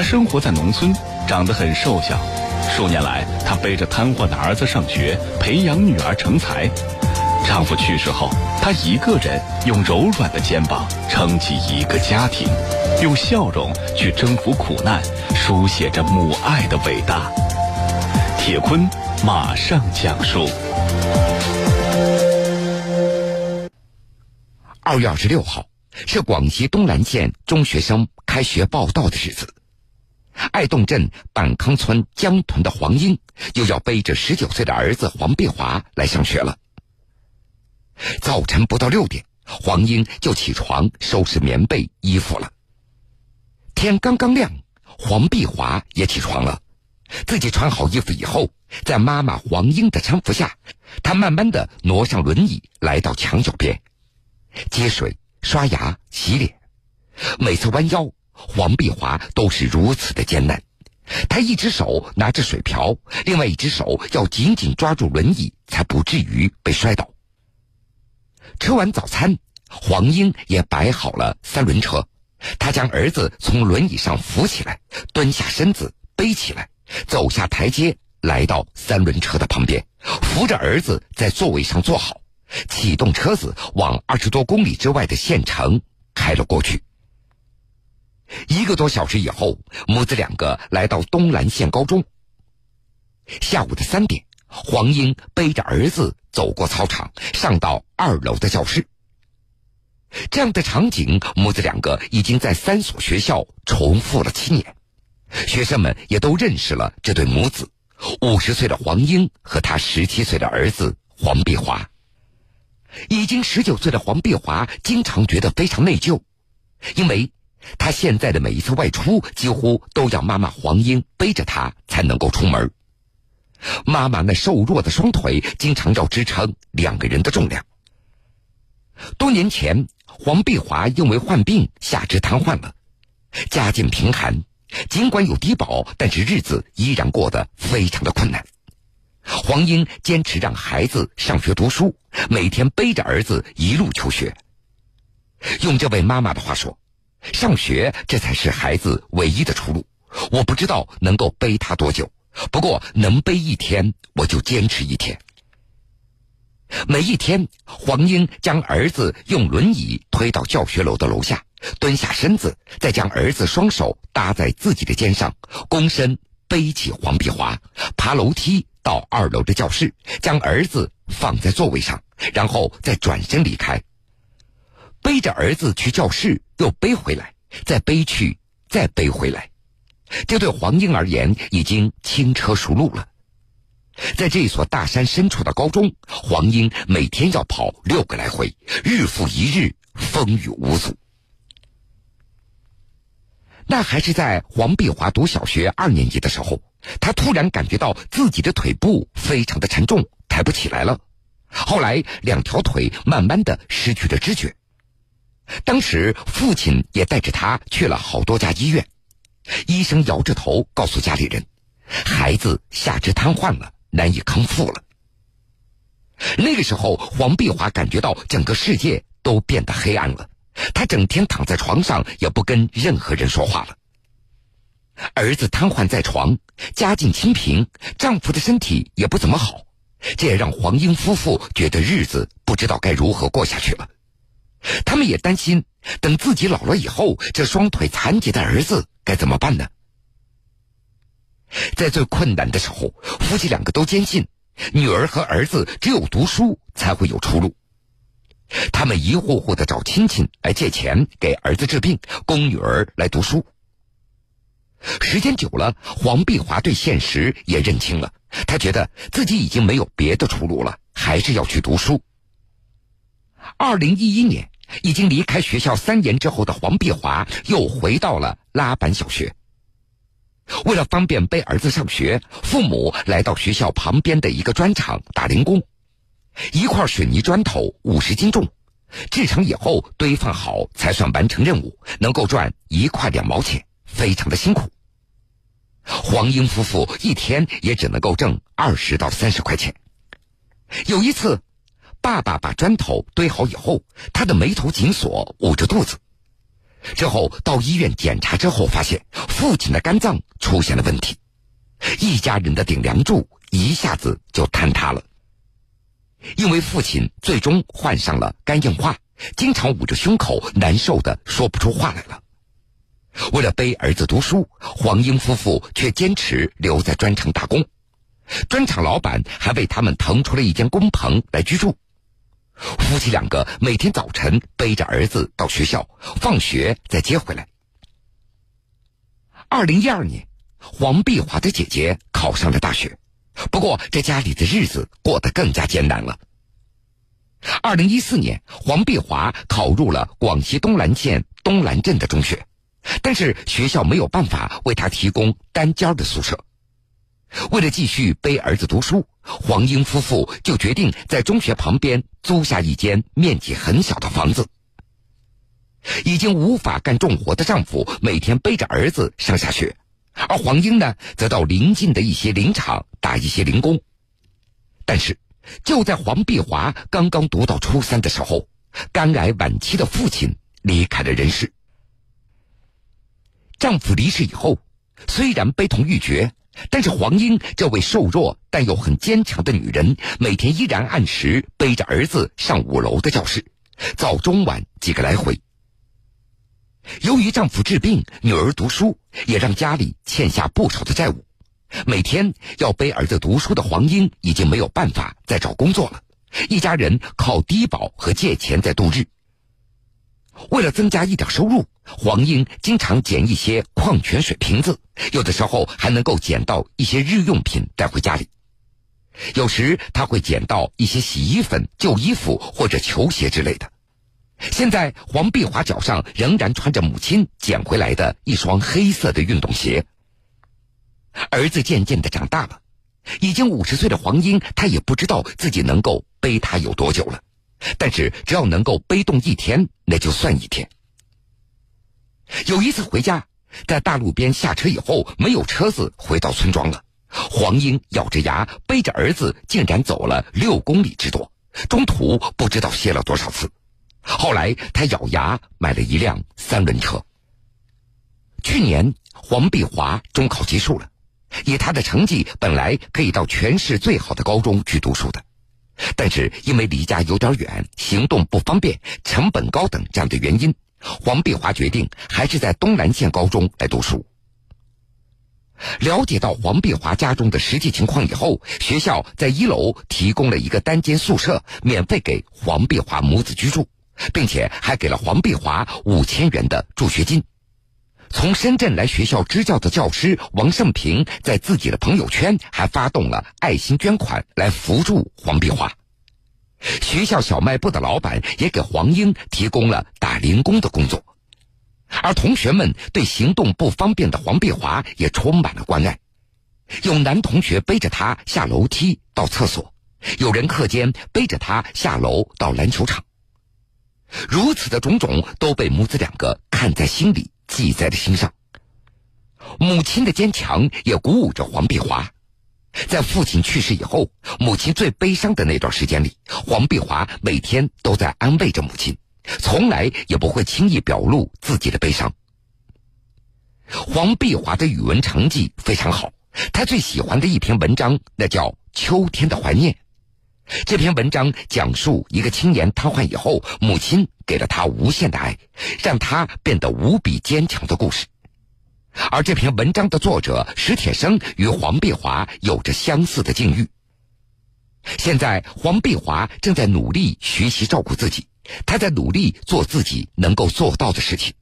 她生活在农村，长得很瘦小。数年来，她背着瘫痪的儿子上学，培养女儿成才。丈夫去世后，她一个人用柔软的肩膀撑起一个家庭，用笑容去征服苦难，书写着母爱的伟大。铁坤马上讲述。二月二十六号是广西东兰县中学生开学报到的日子。爱洞镇板康村江屯的黄英又要背着十九岁的儿子黄碧华来上学了。早晨不到六点，黄英就起床收拾棉被、衣服了。天刚刚亮，黄碧华也起床了。自己穿好衣服以后，在妈妈黄英的搀扶下，他慢慢的挪上轮椅，来到墙角边，接水、刷牙、洗脸。每次弯腰。黄碧华都是如此的艰难，他一只手拿着水瓢，另外一只手要紧紧抓住轮椅，才不至于被摔倒。吃完早餐，黄英也摆好了三轮车，他将儿子从轮椅上扶起来，蹲下身子背起来，走下台阶，来到三轮车的旁边，扶着儿子在座位上坐好，启动车子往二十多公里之外的县城开了过去。一个多小时以后，母子两个来到东兰县高中。下午的三点，黄英背着儿子走过操场，上到二楼的教室。这样的场景，母子两个已经在三所学校重复了七年，学生们也都认识了这对母子：五十岁的黄英和他十七岁的儿子黄碧华。已经十九岁的黄碧华经常觉得非常内疚，因为。他现在的每一次外出，几乎都要妈妈黄英背着他才能够出门。妈妈那瘦弱的双腿，经常要支撑两个人的重量。多年前，黄碧华因为患病下肢瘫痪了，家境贫寒，尽管有低保，但是日子依然过得非常的困难。黄英坚持让孩子上学读书，每天背着儿子一路求学。用这位妈妈的话说。上学，这才是孩子唯一的出路。我不知道能够背他多久，不过能背一天，我就坚持一天。每一天，黄英将儿子用轮椅推到教学楼的楼下，蹲下身子，再将儿子双手搭在自己的肩上，躬身背起黄碧华，爬楼梯到二楼的教室，将儿子放在座位上，然后再转身离开。背着儿子去教室，又背回来，再背去，再背回来，这对黄英而言已经轻车熟路了。在这所大山深处的高中，黄英每天要跑六个来回，日复一日，风雨无阻。那还是在黄碧华读小学二年级的时候，他突然感觉到自己的腿部非常的沉重，抬不起来了。后来，两条腿慢慢的失去了知觉。当时父亲也带着他去了好多家医院，医生摇着头告诉家里人，孩子下肢瘫痪了，难以康复了。那个时候，黄碧华感觉到整个世界都变得黑暗了，他整天躺在床上，也不跟任何人说话了。儿子瘫痪在床，家境清贫，丈夫的身体也不怎么好，这也让黄英夫妇觉得日子不知道该如何过下去了。他们也担心，等自己老了以后，这双腿残疾的儿子该怎么办呢？在最困难的时候，夫妻两个都坚信，女儿和儿子只有读书才会有出路。他们一户户的找亲戚来借钱给儿子治病，供女儿来读书。时间久了，黄碧华对现实也认清了，他觉得自己已经没有别的出路了，还是要去读书。二零一一年，已经离开学校三年之后的黄碧华又回到了拉板小学。为了方便背儿子上学，父母来到学校旁边的一个砖厂打零工。一块水泥砖头五十斤重，制成以后堆放好才算完成任务，能够赚一块两毛钱，非常的辛苦。黄英夫妇一天也只能够挣二十到三十块钱。有一次。爸爸把砖头堆好以后，他的眉头紧锁，捂着肚子。之后到医院检查之后，发现父亲的肝脏出现了问题，一家人的顶梁柱一下子就坍塌了。因为父亲最终患上了肝硬化，经常捂着胸口，难受的说不出话来了。为了背儿子读书，黄英夫妇却坚持留在砖厂打工。砖厂老板还为他们腾出了一间工棚来居住。夫妻两个每天早晨背着儿子到学校，放学再接回来。二零一二年，黄碧华的姐姐考上了大学，不过这家里的日子过得更加艰难了。二零一四年，黄碧华考入了广西东兰县东兰镇的中学。但是学校没有办法为他提供单间的宿舍。为了继续背儿子读书，黄英夫妇就决定在中学旁边租下一间面积很小的房子。已经无法干重活的丈夫每天背着儿子上下学，而黄英呢，则到邻近的一些林场打一些零工。但是，就在黄碧华刚刚读到初三的时候，肝癌晚期的父亲离开了人世。丈夫离世以后，虽然悲痛欲绝，但是黄英这位瘦弱但又很坚强的女人，每天依然按时背着儿子上五楼的教室，早中晚几个来回。由于丈夫治病，女儿读书，也让家里欠下不少的债务。每天要背儿子读书的黄英已经没有办法再找工作了，一家人靠低保和借钱在度日。为了增加一点收入，黄英经常捡一些矿泉水瓶子，有的时候还能够捡到一些日用品带回家里。有时他会捡到一些洗衣粉、旧衣服或者球鞋之类的。现在黄碧华脚上仍然穿着母亲捡回来的一双黑色的运动鞋。儿子渐渐的长大了，已经五十岁的黄英，他也不知道自己能够背他有多久了。但是只要能够背动一天，那就算一天。有一次回家，在大路边下车以后，没有车子回到村庄了。黄英咬着牙背着儿子，竟然走了六公里之多，中途不知道歇了多少次。后来他咬牙买了一辆三轮车。去年黄碧华中考结束了，以他的成绩，本来可以到全市最好的高中去读书的。但是因为离家有点远，行动不方便，成本高等这样的原因，黄碧华决定还是在东南县高中来读书。了解到黄碧华家中的实际情况以后，学校在一楼提供了一个单间宿舍，免费给黄碧华母子居住，并且还给了黄碧华五千元的助学金。从深圳来学校支教的教师王胜平，在自己的朋友圈还发动了爱心捐款来扶助黄碧华。学校小卖部的老板也给黄英提供了零工的工作，而同学们对行动不方便的黄碧华也充满了关爱。有男同学背着她下楼梯到厕所，有人课间背着她下楼到篮球场。如此的种种都被母子两个看在心里。记在了心上。母亲的坚强也鼓舞着黄碧华。在父亲去世以后，母亲最悲伤的那段时间里，黄碧华每天都在安慰着母亲，从来也不会轻易表露自己的悲伤。黄碧华的语文成绩非常好，他最喜欢的一篇文章那叫《秋天的怀念》。这篇文章讲述一个青年瘫痪以后，母亲给了他无限的爱，让他变得无比坚强的故事。而这篇文章的作者史铁生与黄碧华有着相似的境遇。现在，黄碧华正在努力学习照顾自己，他在努力做自己能够做到的事情。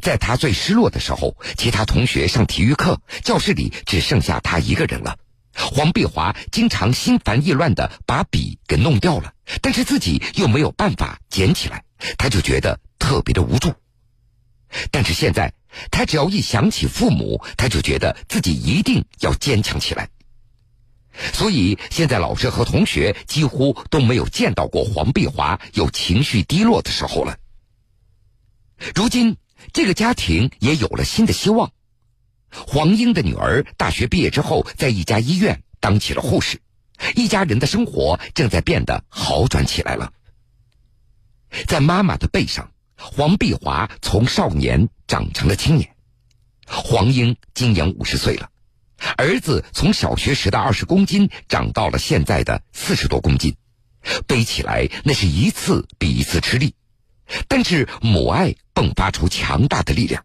在他最失落的时候，其他同学上体育课，教室里只剩下他一个人了。黄碧华经常心烦意乱的把笔给弄掉了，但是自己又没有办法捡起来，他就觉得特别的无助。但是现在，他只要一想起父母，他就觉得自己一定要坚强起来。所以现在老师和同学几乎都没有见到过黄碧华有情绪低落的时候了。如今，这个家庭也有了新的希望。黄英的女儿大学毕业之后，在一家医院当起了护士，一家人的生活正在变得好转起来了。在妈妈的背上，黄碧华从少年长成了青年，黄英今年五十岁了，儿子从小学时的二十公斤长到了现在的四十多公斤，背起来那是一次比一次吃力，但是母爱迸发出强大的力量。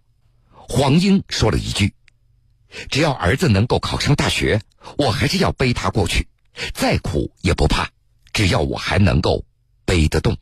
黄英说了一句：“只要儿子能够考上大学，我还是要背他过去，再苦也不怕，只要我还能够背得动。”